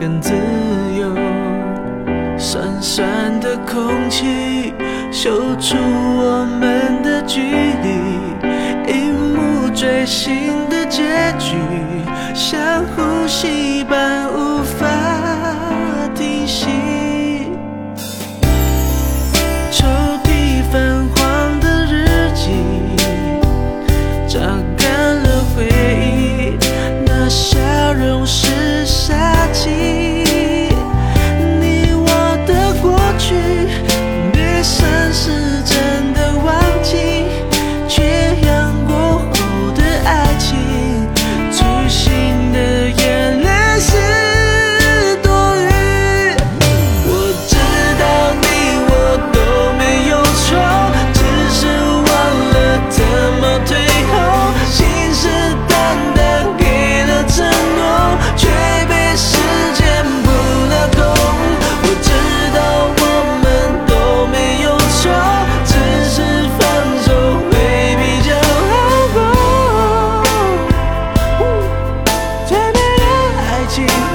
更自由。酸酸的空气嗅出我们的距离。情。